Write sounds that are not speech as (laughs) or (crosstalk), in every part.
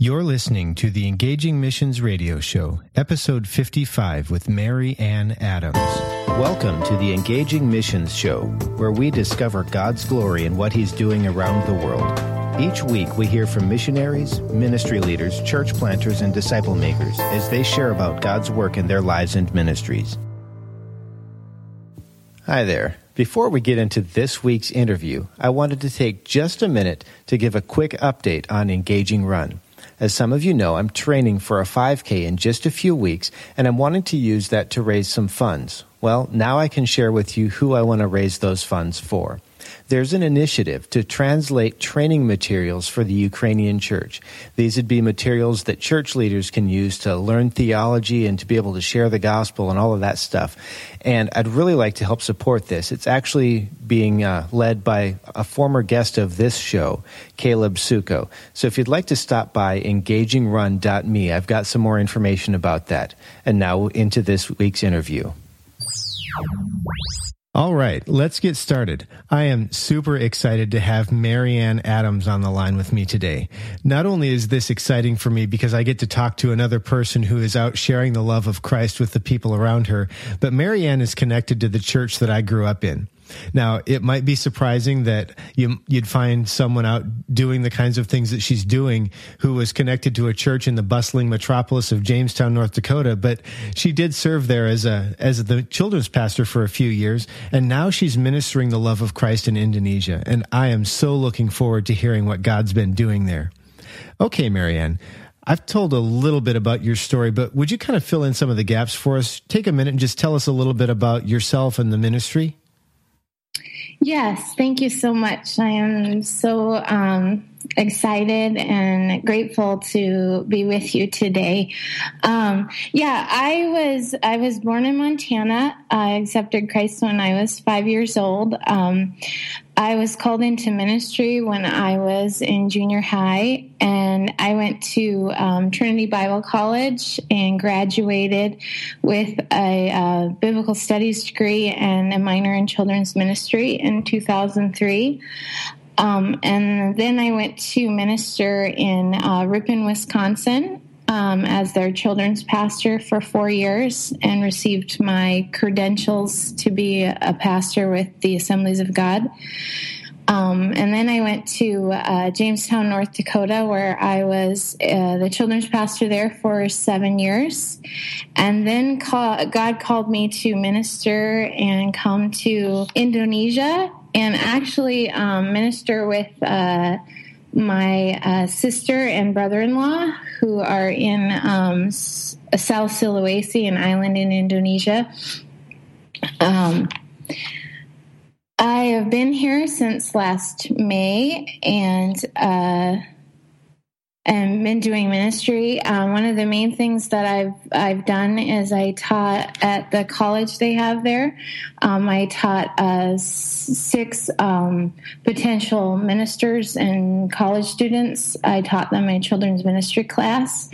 You're listening to the Engaging Missions Radio Show, episode 55 with Mary Ann Adams. Welcome to the Engaging Missions Show, where we discover God's glory in what He's doing around the world. Each week, we hear from missionaries, ministry leaders, church planters, and disciple makers as they share about God's work in their lives and ministries. Hi there. Before we get into this week's interview, I wanted to take just a minute to give a quick update on Engaging Run. As some of you know, I'm training for a 5K in just a few weeks, and I'm wanting to use that to raise some funds. Well, now I can share with you who I want to raise those funds for. There's an initiative to translate training materials for the Ukrainian church. These would be materials that church leaders can use to learn theology and to be able to share the gospel and all of that stuff. And I'd really like to help support this. It's actually being uh, led by a former guest of this show, Caleb Suko. So if you'd like to stop by engagingrun.me, I've got some more information about that. And now into this week's interview. All right, let's get started. I am super excited to have Marianne Adams on the line with me today. Not only is this exciting for me because I get to talk to another person who is out sharing the love of Christ with the people around her, but Marianne is connected to the church that I grew up in. Now, it might be surprising that you, would find someone out doing the kinds of things that she's doing who was connected to a church in the bustling metropolis of Jamestown, North Dakota, but she did serve there as a, as the children's pastor for a few years, and now she's ministering the love of Christ in Indonesia. And I am so looking forward to hearing what God's been doing there. Okay, Marianne, I've told a little bit about your story, but would you kind of fill in some of the gaps for us? Take a minute and just tell us a little bit about yourself and the ministry. Yes, thank you so much. I am so um, excited and grateful to be with you today. Um, yeah, I was I was born in Montana. I accepted Christ when I was five years old. Um, I was called into ministry when I was in junior high, and I went to um, Trinity Bible College and graduated with a, a, biblical studies degree and a minor in children's ministry in 2003. Um, and then I went to minister in uh, Ripon, Wisconsin, um, as their children's pastor for four years and received my credentials to be a pastor with the Assemblies of God. Um, and then I went to uh, Jamestown, North Dakota, where I was uh, the children's pastor there for seven years. And then call, God called me to minister and come to Indonesia and actually um, minister with. Uh, my uh, sister and brother-in-law who are in um, South Sulawesi, an island in Indonesia. Um, I have been here since last May, and uh, and been doing ministry. Um, one of the main things that I've I've done is I taught at the college they have there. Um, I taught uh, six um, potential ministers and college students. I taught them a children's ministry class.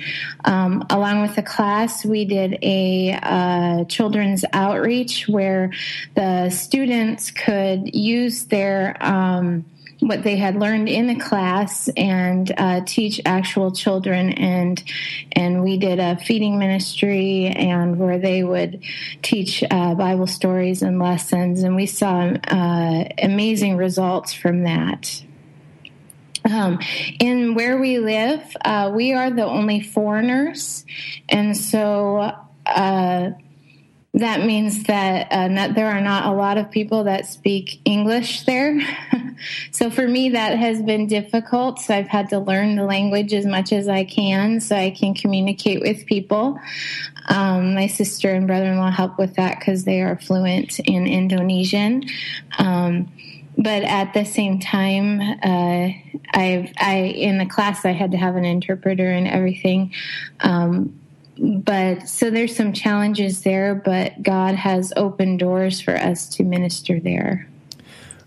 Um, along with the class, we did a uh, children's outreach where the students could use their um, what they had learned in the class and uh, teach actual children and and we did a feeding ministry and where they would teach uh, Bible stories and lessons and we saw uh, amazing results from that. Um, in where we live, uh, we are the only foreigners, and so uh, that means that uh, not, there are not a lot of people that speak English there. (laughs) so for me, that has been difficult. So I've had to learn the language as much as I can so I can communicate with people. Um, my sister and brother in law help with that because they are fluent in Indonesian. Um, but at the same time, uh, I've, I, in the class, I had to have an interpreter and everything. Um, but so there's some challenges there, but God has opened doors for us to minister there.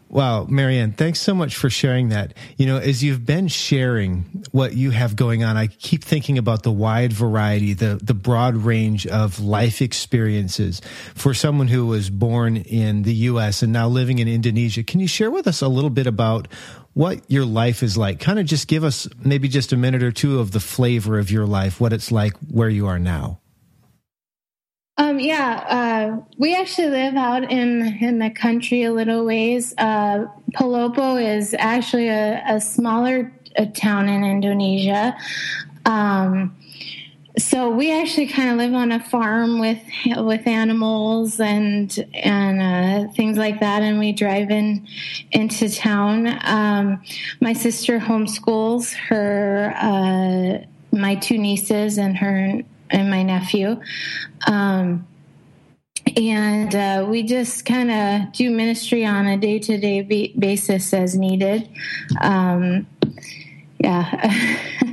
Wow, Marianne, thanks so much for sharing that. You know, as you've been sharing what you have going on, I keep thinking about the wide variety, the, the broad range of life experiences for someone who was born in the U.S. and now living in Indonesia. Can you share with us a little bit about what your life is like. Kind of just give us maybe just a minute or two of the flavor of your life, what it's like where you are now. Um, yeah, uh, we actually live out in in the country a little ways. Uh, Palopo is actually a, a smaller a town in Indonesia. Um, so we actually kind of live on a farm with with animals and and uh, things like that, and we drive in into town. Um, my sister homeschools her uh, my two nieces and her and my nephew. Um, and uh, we just kind of do ministry on a day to day basis as needed. Um, yeah. (laughs)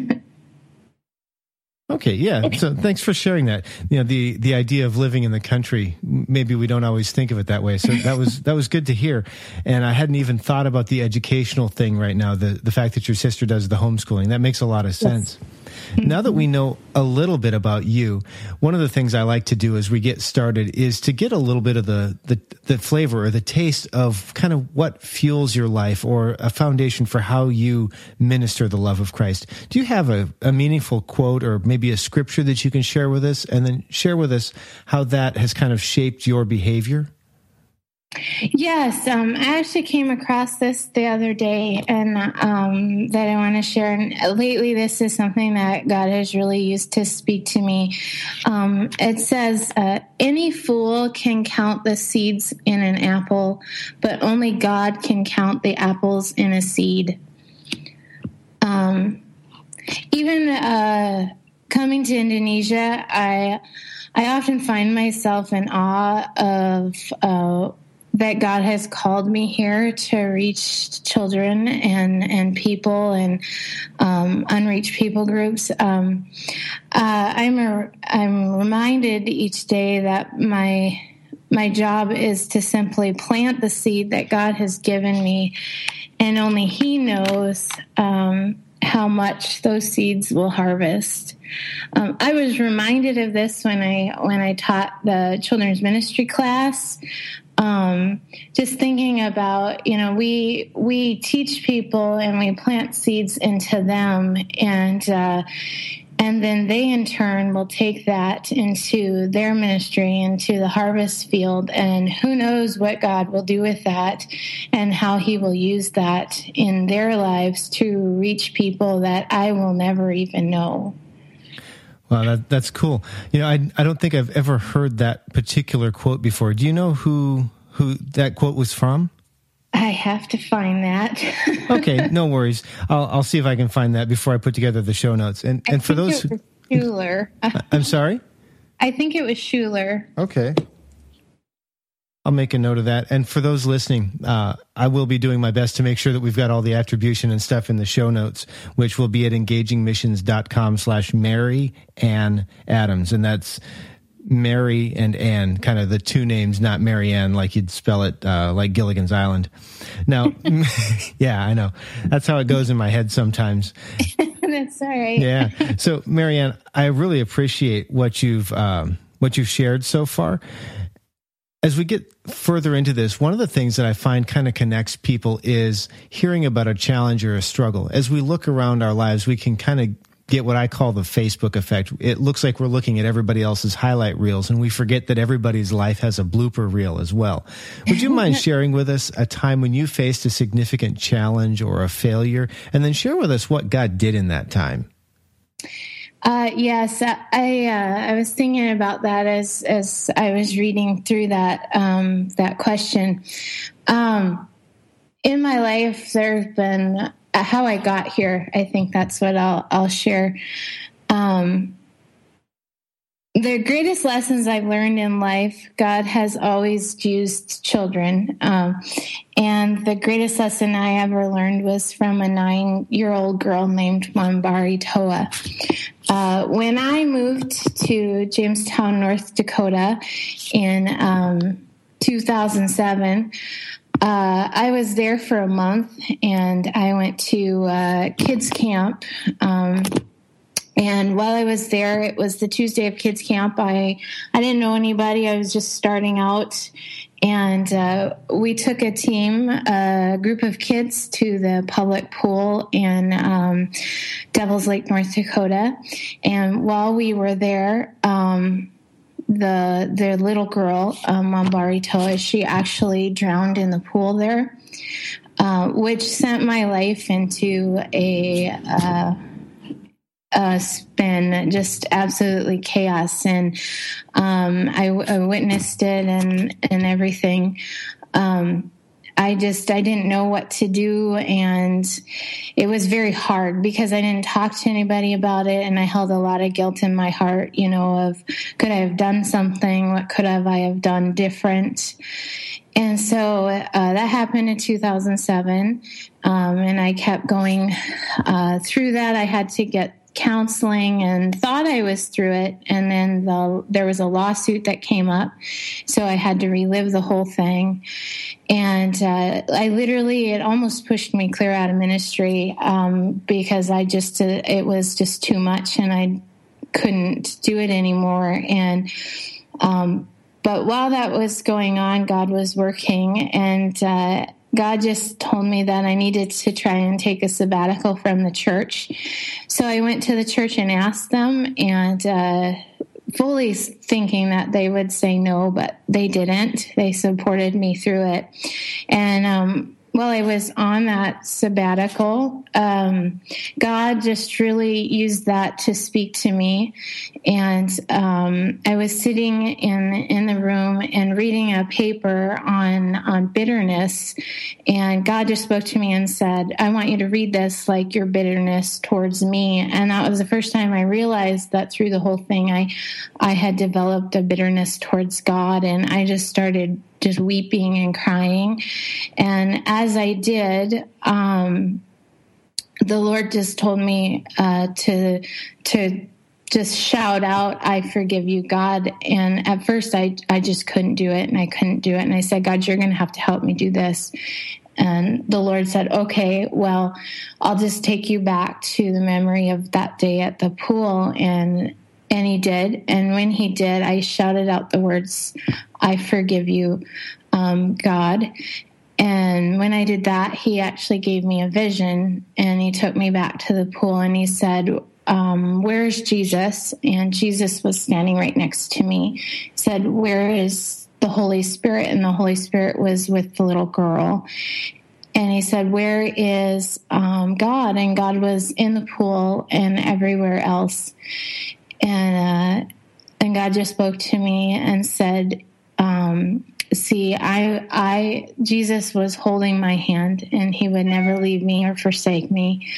Okay, yeah. So thanks for sharing that. You know, the the idea of living in the country, maybe we don't always think of it that way. So that was that was good to hear. And I hadn't even thought about the educational thing right now, the the fact that your sister does the homeschooling. That makes a lot of sense. Yes. (laughs) Now that we know a little bit about you, one of the things I like to do as we get started is to get a little bit of the, the, the flavor or the taste of kind of what fuels your life or a foundation for how you minister the love of Christ. Do you have a, a meaningful quote or maybe a scripture that you can share with us and then share with us how that has kind of shaped your behavior? Yes, um, I actually came across this the other day, and um, that I want to share. And lately, this is something that God has really used to speak to me. Um, it says, uh, "Any fool can count the seeds in an apple, but only God can count the apples in a seed." Um, even uh, coming to Indonesia, I I often find myself in awe of. Uh, that God has called me here to reach children and and people and um, unreached people groups. Um, uh, I'm a, I'm reminded each day that my my job is to simply plant the seed that God has given me, and only He knows um, how much those seeds will harvest. Um, I was reminded of this when I when I taught the children's ministry class um, just thinking about you know we we teach people and we plant seeds into them and uh, and then they in turn will take that into their ministry into the harvest field and who knows what god will do with that and how he will use that in their lives to reach people that i will never even know Wow, that, that's cool. You know, I I don't think I've ever heard that particular quote before. Do you know who who that quote was from? I have to find that. (laughs) okay, no worries. I'll I'll see if I can find that before I put together the show notes. And and for those Schuller. (laughs) I'm sorry. I think it was Schuller. Okay. I'll make a note of that. And for those listening, uh, I will be doing my best to make sure that we've got all the attribution and stuff in the show notes, which will be at engagingmissions.com slash Mary Ann Adams. And that's Mary and Ann, kind of the two names, not Mary Ann, like you'd spell it uh, like Gilligan's Island. Now, (laughs) (laughs) yeah, I know. That's how it goes in my head sometimes. (laughs) That's all right. Yeah. So, Mary Marianne, I really appreciate what you've um, what you've shared so far as we get further into this, one of the things that I find kind of connects people is hearing about a challenge or a struggle. As we look around our lives, we can kind of get what I call the Facebook effect. It looks like we're looking at everybody else's highlight reels and we forget that everybody's life has a blooper reel as well. Would you (laughs) mind sharing with us a time when you faced a significant challenge or a failure and then share with us what God did in that time? Uh, yes, I uh, I was thinking about that as as I was reading through that um, that question. Um, in my life, there's been uh, how I got here. I think that's what I'll I'll share. Um, the greatest lessons I've learned in life, God has always used children. Um, and the greatest lesson I ever learned was from a nine year old girl named Mambari Toa. Uh, when I moved to Jamestown, North Dakota in um, 2007, uh, I was there for a month and I went to uh, kids camp. Um, and while I was there, it was the Tuesday of kids camp. I I didn't know anybody. I was just starting out, and uh, we took a team, a group of kids, to the public pool in um, Devil's Lake, North Dakota. And while we were there, um, the the little girl, um, Mambari Toa, she actually drowned in the pool there, uh, which sent my life into a uh, us been just absolutely chaos, and um, I, I, witnessed it and and everything. Um, I just I didn't know what to do, and it was very hard because I didn't talk to anybody about it, and I held a lot of guilt in my heart. You know, of could I have done something? What could have I have done different? And so uh, that happened in 2007, um, and I kept going uh, through that. I had to get counseling and thought I was through it. And then the, there was a lawsuit that came up. So I had to relive the whole thing. And uh, I literally, it almost pushed me clear out of ministry um, because I just, uh, it was just too much and I couldn't do it anymore. And, um, but while that was going on, God was working and, uh, God just told me that I needed to try and take a sabbatical from the church. So I went to the church and asked them, and uh, fully thinking that they would say no, but they didn't. They supported me through it. And um, while I was on that sabbatical, um, God just really used that to speak to me. And um, I was sitting in in the room and reading a paper on on bitterness, and God just spoke to me and said, "I want you to read this like your bitterness towards me." And that was the first time I realized that through the whole thing, I I had developed a bitterness towards God, and I just started just weeping and crying. And as I did, um, the Lord just told me uh, to to just shout out, "I forgive you, God." And at first, I I just couldn't do it, and I couldn't do it. And I said, "God, you're going to have to help me do this." And the Lord said, "Okay, well, I'll just take you back to the memory of that day at the pool and." And he did. And when he did, I shouted out the words, I forgive you, um, God. And when I did that, he actually gave me a vision and he took me back to the pool and he said, um, Where's Jesus? And Jesus was standing right next to me. He said, Where is the Holy Spirit? And the Holy Spirit was with the little girl. And he said, Where is um, God? And God was in the pool and everywhere else. God just spoke to me and said, um, see i i jesus was holding my hand and he would never leave me or forsake me.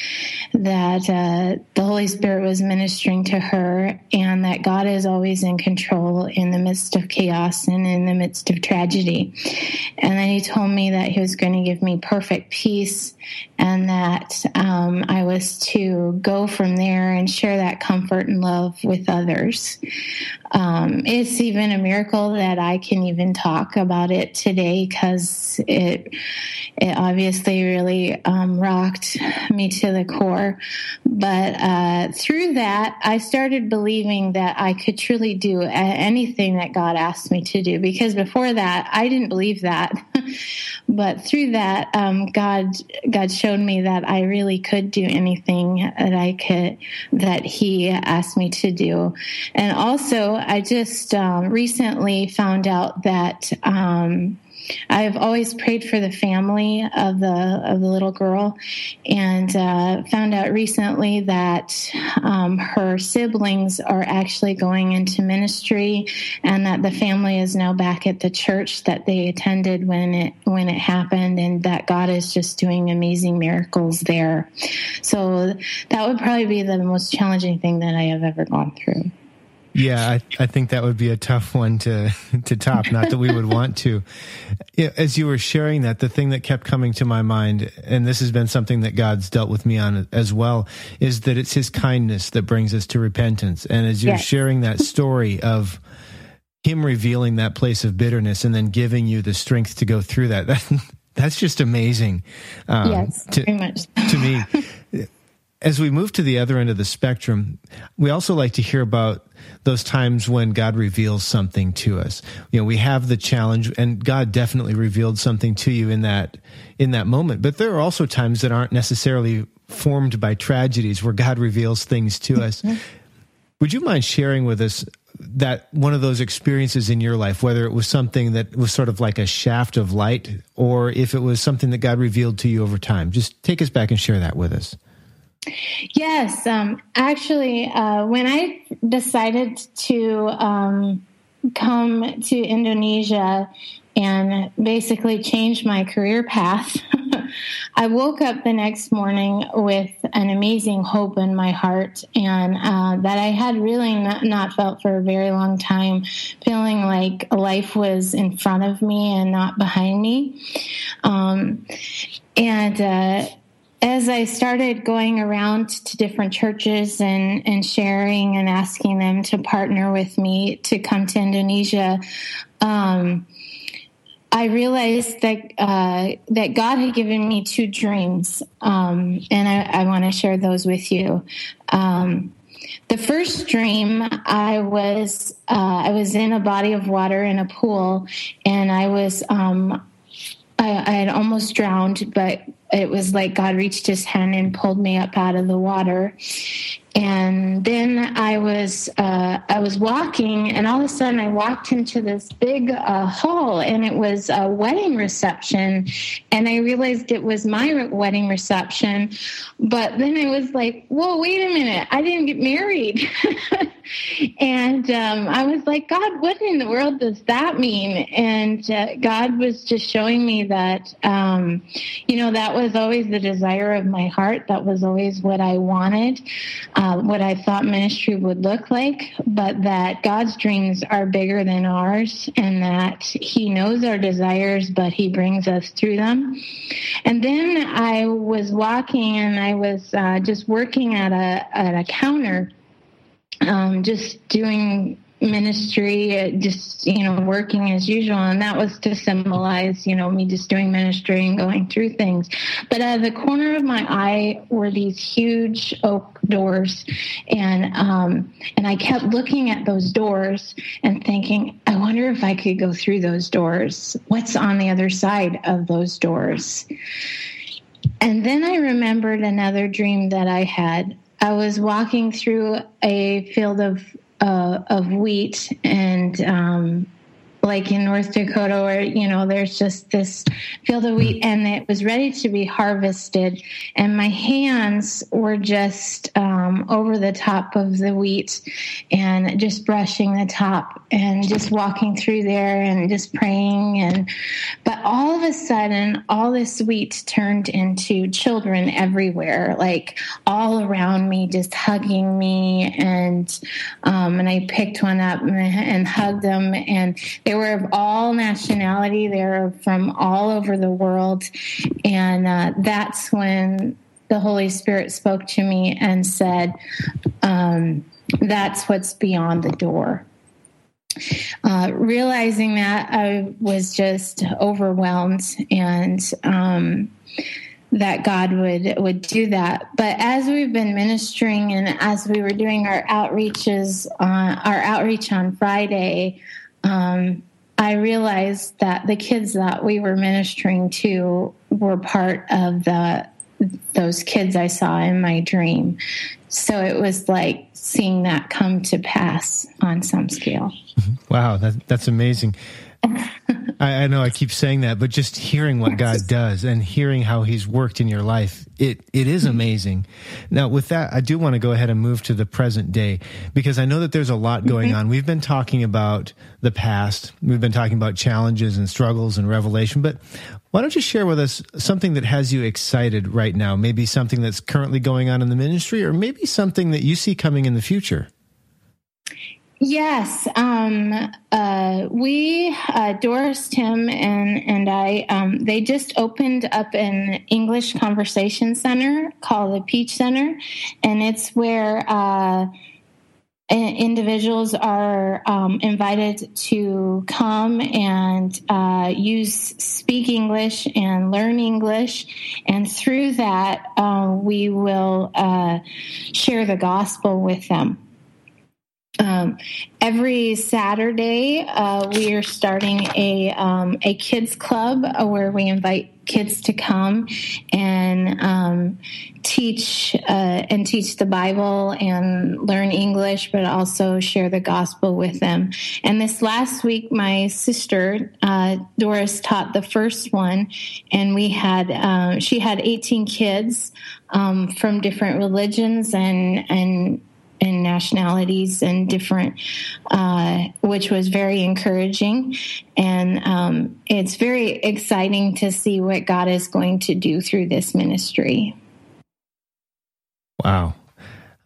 That uh, the holy spirit was ministering to her and that god is always in control in the midst of chaos and in the midst of tragedy. And then he told me that he was going to give me perfect peace and that um, i was to go from there and share that comfort and love with others um, it's even a miracle that I can even talk about it today because it it obviously really um, rocked me to the core. But uh, through that, I started believing that I could truly do anything that God asked me to do. Because before that, I didn't believe that. (laughs) but through that, um, God God showed me that I really could do anything that I could that He asked me to do. And also, I just um, recently found out that. Um, I've always prayed for the family of the of the little girl, and uh, found out recently that um, her siblings are actually going into ministry, and that the family is now back at the church that they attended when it when it happened, and that God is just doing amazing miracles there. So that would probably be the most challenging thing that I have ever gone through. Yeah, I, I, think that would be a tough one to to top. Not that we would want to. As you were sharing that, the thing that kept coming to my mind, and this has been something that God's dealt with me on as well, is that it's His kindness that brings us to repentance. And as you're yes. sharing that story of Him revealing that place of bitterness and then giving you the strength to go through that, that (laughs) that's just amazing. Um, yes, to, very much to me. (laughs) As we move to the other end of the spectrum, we also like to hear about those times when God reveals something to us. You know, we have the challenge and God definitely revealed something to you in that in that moment. But there are also times that aren't necessarily formed by tragedies where God reveals things to us. Mm-hmm. Would you mind sharing with us that one of those experiences in your life, whether it was something that was sort of like a shaft of light or if it was something that God revealed to you over time? Just take us back and share that with us. Yes, um, actually, uh, when I decided to um, come to Indonesia and basically change my career path, (laughs) I woke up the next morning with an amazing hope in my heart, and uh, that I had really not, not, felt for a very long time, feeling like life was in front of me and not behind me. Um, and uh, as I started going around to different churches and, and sharing and asking them to partner with me to come to Indonesia, um, I realized that uh, that God had given me two dreams, um, and I, I want to share those with you. Um, the first dream, I was uh, I was in a body of water in a pool, and I was um, I, I had almost drowned, but it was like God reached his hand and pulled me up out of the water. And then I was uh, I was walking, and all of a sudden I walked into this big uh, hall, and it was a wedding reception. And I realized it was my wedding reception, but then I was like, "Whoa, wait a minute! I didn't get married." (laughs) and um, I was like, God, what in the world does that mean? And uh, God was just showing me that, um, you know, that was always the desire of my heart. That was always what I wanted, uh, what I thought ministry would look like, but that God's dreams are bigger than ours and that He knows our desires, but He brings us through them. And then I was walking and I was uh, just working at a, at a counter um, just doing ministry, uh, just, you know, working as usual. And that was to symbolize, you know, me just doing ministry and going through things. But at the corner of my eye were these huge oak doors. And, um, and I kept looking at those doors and thinking, I wonder if I could go through those doors. What's on the other side of those doors? And then I remembered another dream that I had I was walking through a field of uh, of wheat, and um, like in North Dakota, where you know there's just this field of wheat, and it was ready to be harvested, and my hands were just um, over the top of the wheat, and just brushing the top, and just walking through there, and just praying, and but all of a sudden, all this wheat turned into children everywhere, like all around me, just hugging me, and um, and I picked one up and, and hugged them, and they were of all nationality. They were from all over the world. And uh, that's when the Holy Spirit spoke to me and said, um, That's what's beyond the door. Uh, realizing that, I was just overwhelmed and. Um, that God would would do that. But as we've been ministering and as we were doing our outreaches our outreach on Friday, um, I realized that the kids that we were ministering to were part of the those kids I saw in my dream. So it was like seeing that come to pass on some scale. (laughs) Wow, that, that's amazing. (laughs) I, I, know I keep saying that, but just hearing what God does and hearing how He's worked in your life, it it is amazing. Now, with that, I do want to go ahead and move to the present day because I know that there's a lot going mm-hmm. on. We've been talking about the past, we've been talking about challenges and struggles and revelation, but why don't you share with us something that has you excited right now? Maybe something that's currently going on in the ministry, or maybe something that you see coming in the future. Yes, um, uh, we uh, Doris, Tim, and and I. Um, they just opened up an English conversation center called the Peach Center, and it's where uh, individuals are um, invited to come and uh, use speak English and learn English, and through that, uh, we will uh, share the gospel with them. Um, every Saturday, uh, we are starting a um, a kids club uh, where we invite kids to come and um, teach uh, and teach the Bible and learn English, but also share the gospel with them. And this last week, my sister uh, Doris taught the first one, and we had uh, she had 18 kids um, from different religions and and and nationalities and different, uh, which was very encouraging. And um, it's very exciting to see what God is going to do through this ministry. Wow.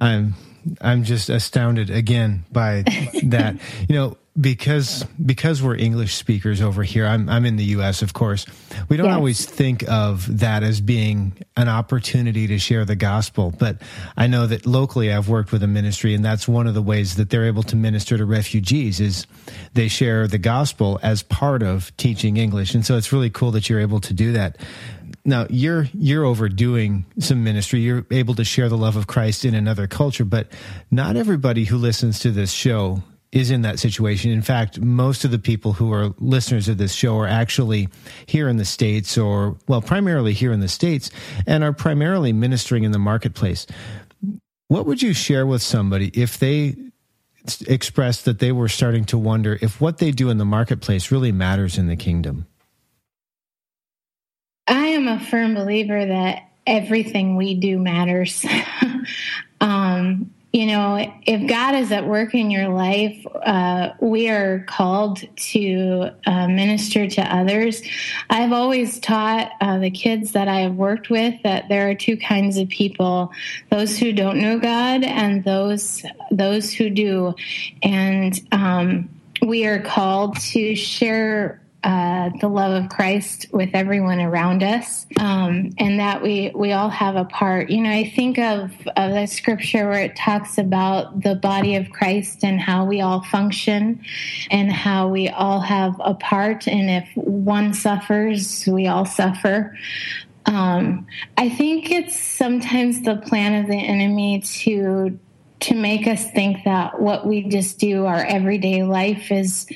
I'm I'm just astounded again by that. you know, because because we're English speakers over here, I'm I'm in the US of course. We don't yes. always think of that as being an opportunity to share the gospel, but I know that locally I've worked with a ministry and that's one of the ways that they're able to minister to refugees is they share the gospel as part of teaching English. And so it's really cool that you're able to do that now you're you're overdoing some ministry you're able to share the love of christ in another culture but not everybody who listens to this show is in that situation. In fact, most of the people who are listeners of this show are actually here in the States or, well, primarily here in the States and are primarily ministering in the marketplace. What would you share with somebody if they expressed that they were starting to wonder if what they do in the marketplace really matters in the kingdom? I am a firm believer that everything we do matters. (laughs) um, you know, if God is at work in your life, uh, we are called to uh, minister to others. I've always taught uh, the kids that I have worked with that there are two kinds of people: those who don't know God and those those who do. And um, we are called to share uh, the love of Christ with everyone around us, um, and that we we all have a part. You know, I think of, of the scripture where it talks about the body of Christ and how we all function, and how we all have a part. And if one suffers, we all suffer. Um, I think it's sometimes the plan of the enemy to to make us think that what we just do our everyday life is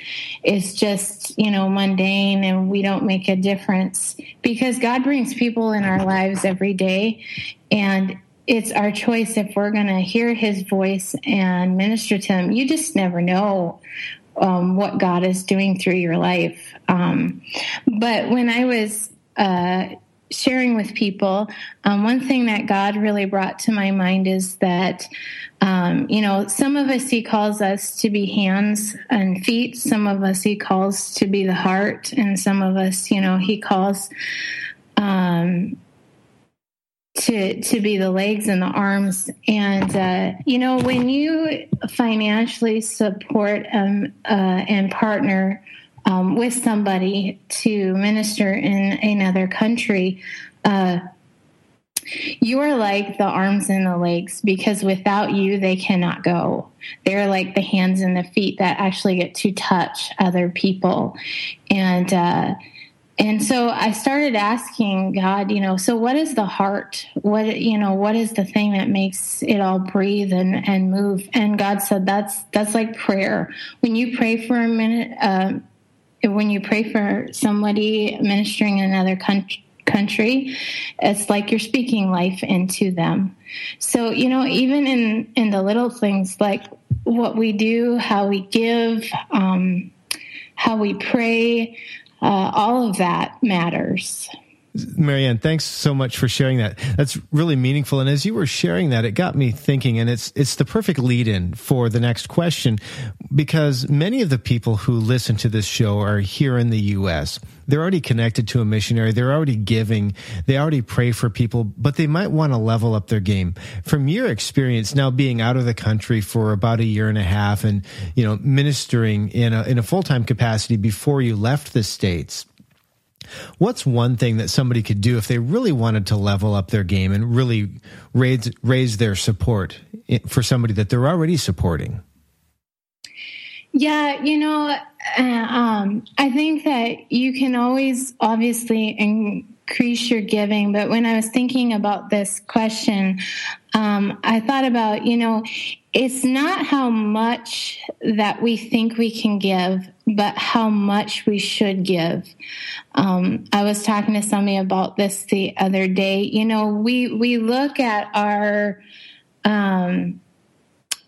is just you know mundane and we don't make a difference. Because god brings people in our lives every day and it's our choice if we're going to hear his voice and minister to him. You just never know um, what god is doing through your life. Um, but when i was uh, sharing with people, um, one thing that God really brought to my mind is that, um, you know, some of us He calls us to be hands and feet, some of us He calls to be the heart, and some of us, you know, He calls. Um, to to be the legs and the arms and uh, you know when you financially support um, uh, and partner um, with somebody to minister in another country, uh, you are like the arms and the legs because without you, they cannot go. They're like the hands and the feet that actually get to touch other people. And, uh, and so I started asking God, you know, so what is the heart? What, you know, what is the thing that makes it all breathe and, and move? And God said, that's, that's like prayer. When you pray for a minute, uh, when you pray for somebody ministering in another country, country it's like you're speaking life into them so you know even in in the little things like what we do how we give um, how we pray uh, all of that matters. Marianne, thanks so much for sharing that. That's really meaningful. And as you were sharing that, it got me thinking, and it's it's the perfect lead in for the next question, because many of the people who listen to this show are here in the US. They're already connected to a missionary, they're already giving, they already pray for people, but they might want to level up their game. From your experience now being out of the country for about a year and a half and, you know, ministering in a in a full-time capacity before you left the States What's one thing that somebody could do if they really wanted to level up their game and really raise raise their support for somebody that they're already supporting? Yeah, you know, uh, um, I think that you can always obviously increase your giving, but when I was thinking about this question, um, I thought about, you know, it's not how much that we think we can give, but how much we should give. Um, I was talking to somebody about this the other day. You know, we we look at our um,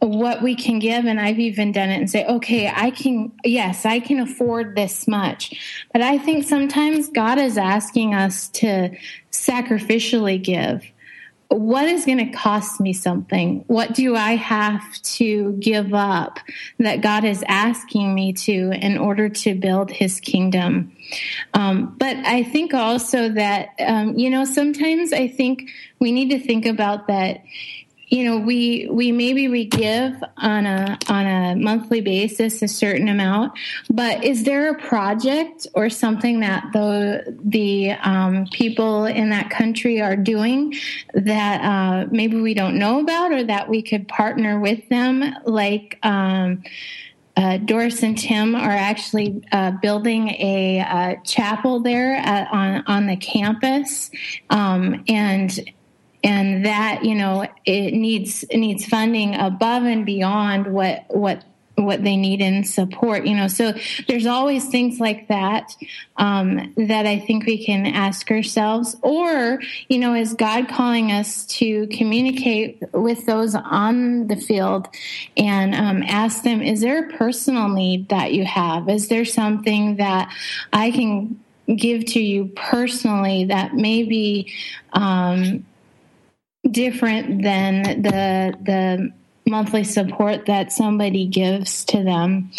what we can give, and I've even done it and say, okay, I can, yes, I can afford this much. But I think sometimes God is asking us to sacrificially give what is going to cost me something? What do I have to give up that God is asking me to in order to build his kingdom? Um, but I think also that, um, you know, sometimes I think we need to think about that you know we we maybe we give on a on a monthly basis a certain amount but is there a project or something that the the um, people in that country are doing that uh, maybe we don't know about or that we could partner with them? Like um, uh, Doris and Tim are actually uh, building a, uh, chapel there at, on on the campus, um, and and that you know it needs it needs funding above and beyond what what what they need in support you know. So there's always things like that um, that i think we can ask ourselves. Or you know is god calling us to communicate with those on the field and um, ask them is there a personal need that you have? Is there something that i can give to you personally that maybe um, different than the the monthly support that somebody gives to them.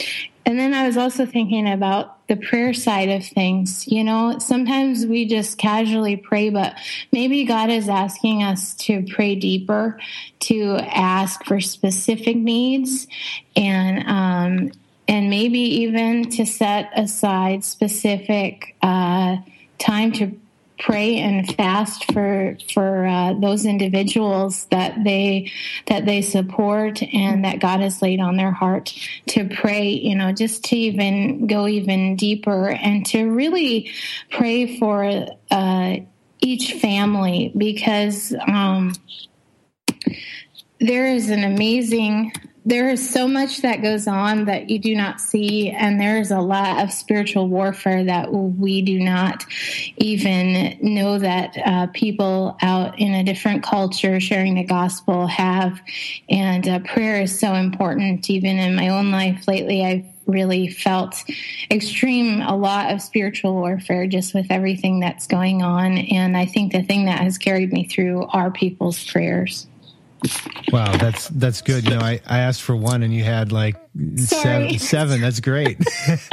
And then I was also thinking about the prayer side of things. You know, sometimes we just casually pray, but maybe God is asking us to pray deeper, to ask for specific needs, and um, and maybe even to set aside specific uh, time to pray and fast for for uh, those individuals that they that they support and that God has laid on their heart to pray you know just to even go even deeper and to really pray for uh, each family because um, there is an amazing there is so much that goes on that you do not see, and there is a lot of spiritual warfare that we do not even know that uh, people out in a different culture sharing the gospel have. And uh, prayer is so important. Even in my own life lately, I've really felt extreme a lot of spiritual warfare just with everything that's going on and i think the thing that has carried me through are people's prayers Wow, that's that's good. You know, I, I asked for one and you had like seven, seven. That's great.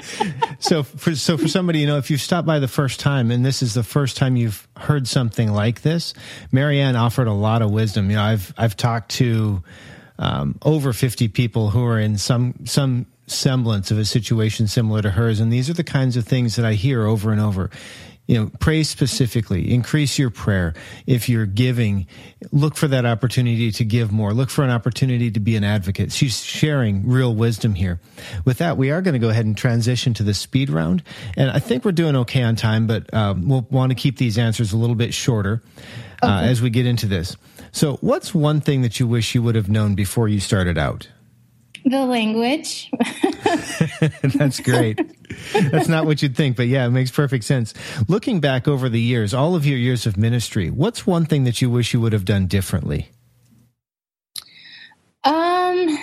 (laughs) so for so for somebody, you know, if you stop by the first time and this is the first time you've heard something like this, Marianne offered a lot of wisdom. You know, I've I've talked to um, over fifty people who are in some some semblance of a situation similar to hers, and these are the kinds of things that I hear over and over you know, pray specifically, increase your prayer. If you're giving, look for that opportunity to give more. Look for an opportunity to be an advocate. She's sharing real wisdom here. With that, we are going to go ahead and transition to the speed round. And I think we're doing okay on time, but um, we'll want to keep these answers a little bit shorter uh, okay. as we get into this. So, what's one thing that you wish you would have known before you started out? The language. (laughs) That's great. That's not what you'd think, but yeah, it makes perfect sense. Looking back over the years, all of your years of ministry, what's one thing that you wish you would have done differently? Um,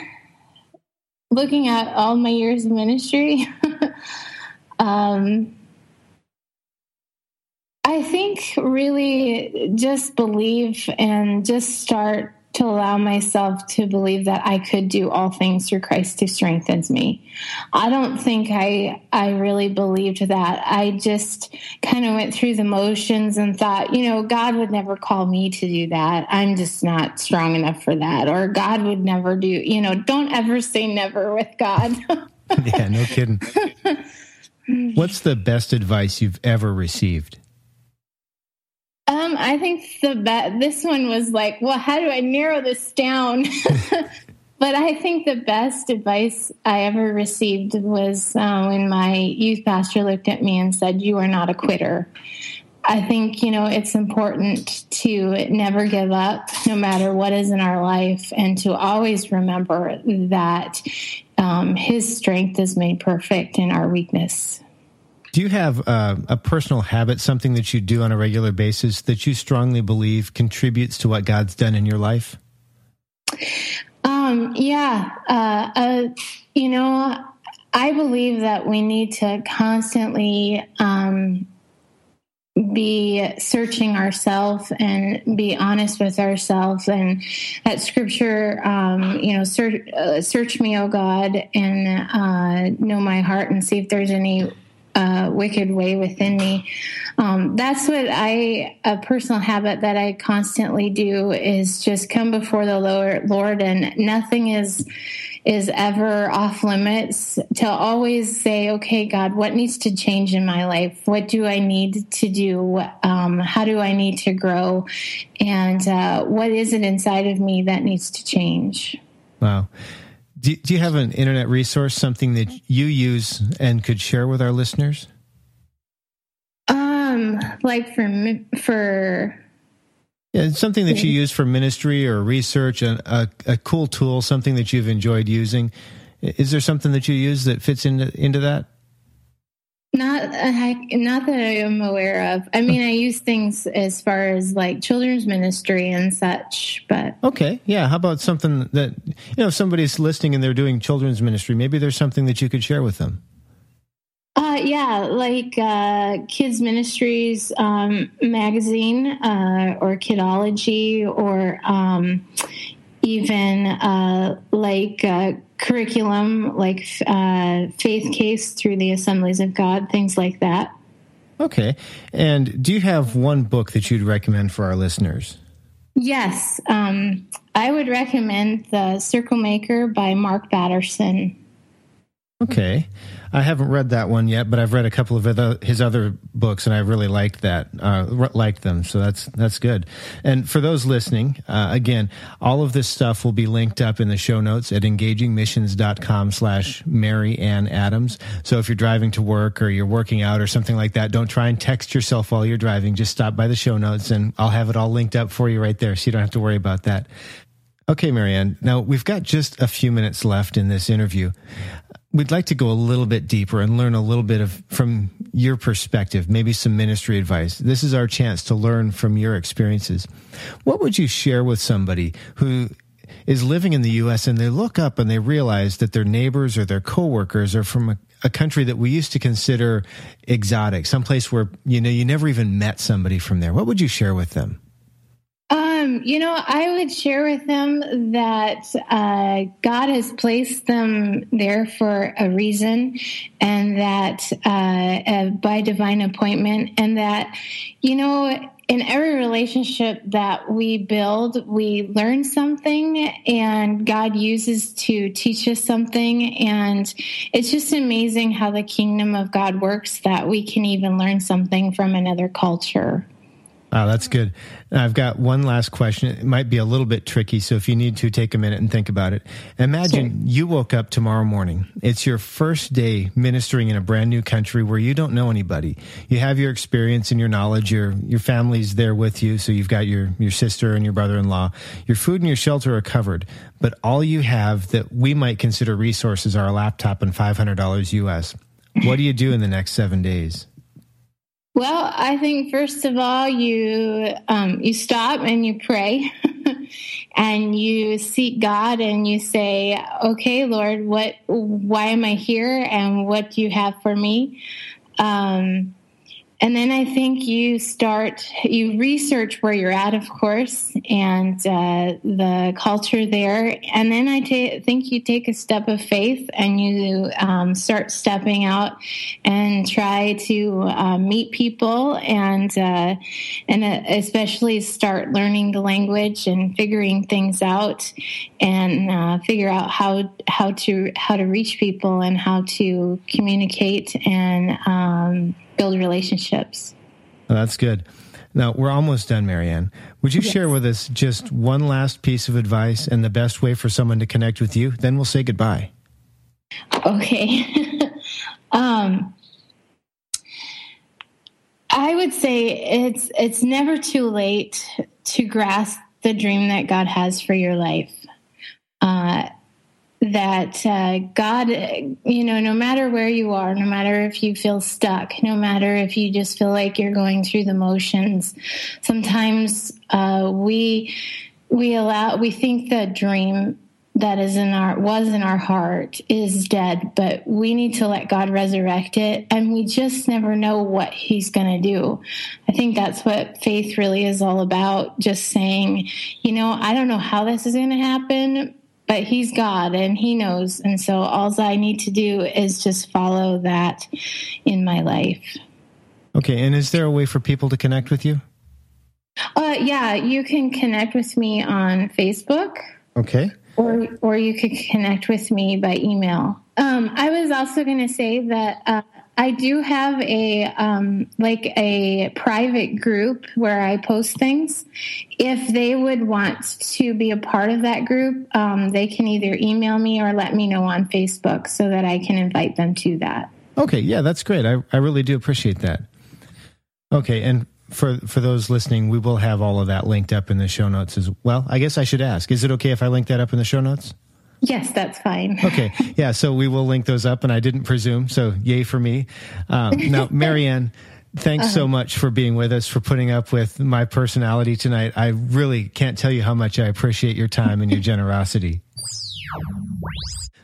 looking at all my years of ministry, (laughs) um, I think really just believe and just start to allow myself to believe that I could do all things through Christ who strengthens me. I don't think I I really believed that. I just kind of went through the motions and thought, you know, God would never call me to do that. I'm just not strong enough for that. Or God would never do, you know, don't ever say never with God. (laughs) (laughs) yeah, no kidding. (laughs) What's the best advice you've ever received? Um, I think the be- this one was like, well, how do I narrow this down? (laughs) but I think the best advice I ever received was uh, when my youth pastor looked at me and said, "You are not a quitter." I think you know it's important to never give up, no matter what is in our life, and to always remember that um, His strength is made perfect in our weakness. Do you have uh, a personal habit, something that you do on a regular basis that you strongly believe contributes to what God's done in your life? Um, yeah. Uh, uh, you know, I believe that we need to constantly um, be searching ourselves and be honest with ourselves and that scripture um, you know search, uh, search me o god and uh, know my heart and see if there's any uh, wicked way within me. Um, that's what I, a personal habit that I constantly do is just come before the Lord, Lord and nothing is, is ever off limits to always say, okay, God, what needs to change in my life? What do I need to do? Um, how do I need to grow? And uh, what is it inside of me that needs to change? Wow. Do, do you have an internet resource, something that you use and could share with our listeners? Um, like for for yeah, something that you use for ministry or research, a, a, a cool tool, something that you've enjoyed using. Is there something that you use that fits into into that? Not, not that I am aware of. I mean, I use things as far as like children's ministry and such, but okay, yeah. How about something that you know, if somebody's listening and they're doing children's ministry, maybe there's something that you could share with them. Uh, yeah, like uh, Kids Ministries um, magazine uh, or Kidology or um, even uh, like uh, curriculum, like uh, faith case through the Assemblies of God, things like that. Okay. And do you have one book that you'd recommend for our listeners? Yes. Um, I would recommend The Circle Maker by Mark Batterson. Okay. I haven't read that one yet, but I've read a couple of other, his other books, and I really liked that, uh, liked them. So that's that's good. And for those listening, uh, again, all of this stuff will be linked up in the show notes at engagingmissions.com slash Mary Ann Adams. So if you're driving to work or you're working out or something like that, don't try and text yourself while you're driving. Just stop by the show notes, and I'll have it all linked up for you right there, so you don't have to worry about that. Okay, Marianne. Now we've got just a few minutes left in this interview we'd like to go a little bit deeper and learn a little bit of from your perspective, maybe some ministry advice. This is our chance to learn from your experiences. What would you share with somebody who is living in the US and they look up and they realize that their neighbors or their coworkers are from a, a country that we used to consider exotic, someplace where you know you never even met somebody from there. What would you share with them? Um, you know, I would share with them that uh, God has placed them there for a reason, and that uh, uh, by divine appointment, and that, you know, in every relationship that we build, we learn something, and God uses to teach us something. And it's just amazing how the kingdom of God works that we can even learn something from another culture. Wow, that's good. I've got one last question. It might be a little bit tricky, so if you need to, take a minute and think about it. Imagine sure. you woke up tomorrow morning. It's your first day ministering in a brand new country where you don't know anybody. You have your experience and your knowledge. Your your family's there with you, so you've got your your sister and your brother-in-law. Your food and your shelter are covered, but all you have that we might consider resources are a laptop and five hundred dollars US. What do you do in the next seven days? Well, I think first of all, you um, you stop and you pray, (laughs) and you seek God, and you say, "Okay, Lord, what? Why am I here? And what do you have for me?" Um, and then I think you start, you research where you're at, of course, and uh, the culture there. And then I think you take a step of faith and you um, start stepping out and try to uh, meet people and uh, and uh, especially start learning the language and figuring things out and uh, figure out how how to how to reach people and how to communicate and um, build relationships. Well, that's good. Now, we're almost done, Marianne. Would you yes. share with us just one last piece of advice and the best way for someone to connect with you? Then we'll say goodbye. Okay. (laughs) um, I would say it's it's never too late to grasp the dream that God has for your life. Uh, that uh, God, you know, no matter where you are, no matter if you feel stuck, no matter if you just feel like you're going through the motions, sometimes uh, we we allow we think the dream that is in our was in our heart is dead, but we need to let God resurrect it, and we just never know what He's going to do. I think that's what faith really is all about. Just saying, you know, I don't know how this is going to happen but he's God and he knows. And so all I need to do is just follow that in my life. Okay. And is there a way for people to connect with you? Uh, yeah, you can connect with me on Facebook. Okay. Or, or you could connect with me by email. Um, I was also going to say that uh, I do have a um, like a private group where I post things. If they would want to be a part of that group, um, they can either email me or let me know on Facebook so that I can invite them to that. Okay, yeah, that's great. I, I really do appreciate that. Okay, and for for those listening, we will have all of that linked up in the show notes as well. I guess I should ask: Is it okay if I link that up in the show notes? Yes, that's fine. (laughs) okay. Yeah. So we will link those up, and I didn't presume. So yay for me. Um, now, (laughs) Marianne, thanks uh-huh. so much for being with us, for putting up with my personality tonight. I really can't tell you how much I appreciate your time and your generosity. (laughs)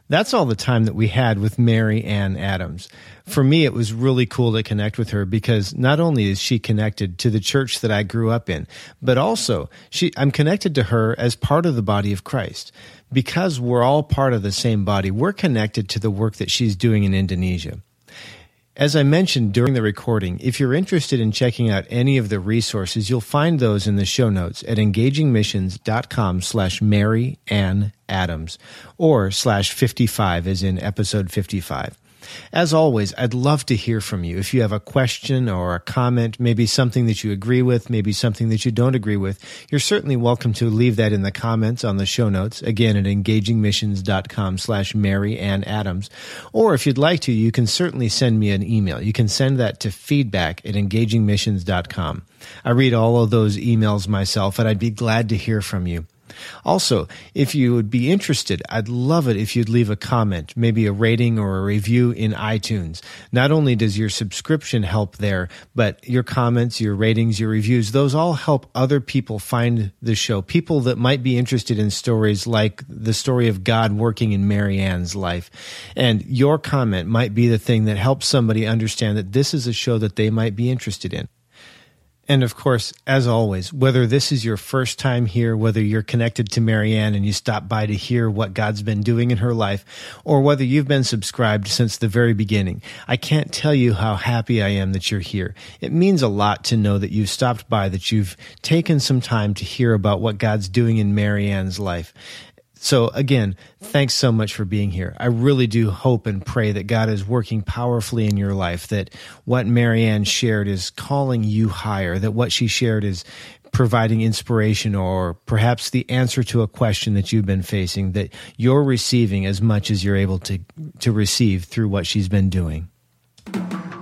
That's all the time that we had with Mary Ann Adams. For me, it was really cool to connect with her because not only is she connected to the church that I grew up in, but also she, I'm connected to her as part of the body of Christ because we're all part of the same body, we're connected to the work that she's doing in Indonesia. As I mentioned during the recording, if you're interested in checking out any of the resources, you'll find those in the show notes at engagingmissions.com slash Mary Ann Adams or slash 55 as in episode 55. As always, I'd love to hear from you. If you have a question or a comment, maybe something that you agree with, maybe something that you don't agree with, you're certainly welcome to leave that in the comments on the show notes, again at engagingmissions.com slash Mary Ann Adams. Or if you'd like to, you can certainly send me an email. You can send that to feedback at engagingmissions.com. I read all of those emails myself and I'd be glad to hear from you. Also, if you would be interested, I'd love it if you'd leave a comment, maybe a rating or a review in iTunes. Not only does your subscription help there, but your comments, your ratings, your reviews, those all help other people find the show. People that might be interested in stories like the story of God working in Mary Ann's life. And your comment might be the thing that helps somebody understand that this is a show that they might be interested in. And of course, as always, whether this is your first time here, whether you're connected to Marianne and you stop by to hear what God's been doing in her life, or whether you've been subscribed since the very beginning, I can't tell you how happy I am that you're here. It means a lot to know that you've stopped by, that you've taken some time to hear about what God's doing in Marianne's life. So again, thanks so much for being here. I really do hope and pray that God is working powerfully in your life, that what Marianne shared is calling you higher, that what she shared is providing inspiration or perhaps the answer to a question that you've been facing, that you're receiving as much as you're able to, to receive through what she's been doing.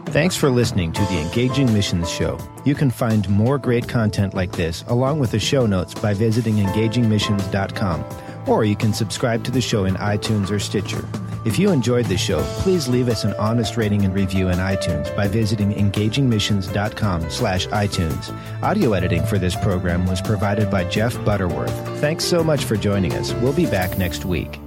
Thanks for listening to the Engaging Missions Show. You can find more great content like this, along with the show notes, by visiting engagingmissions.com or you can subscribe to the show in iTunes or Stitcher. If you enjoyed the show, please leave us an honest rating and review in iTunes by visiting engagingmissions.com slash iTunes. Audio editing for this program was provided by Jeff Butterworth. Thanks so much for joining us. We'll be back next week.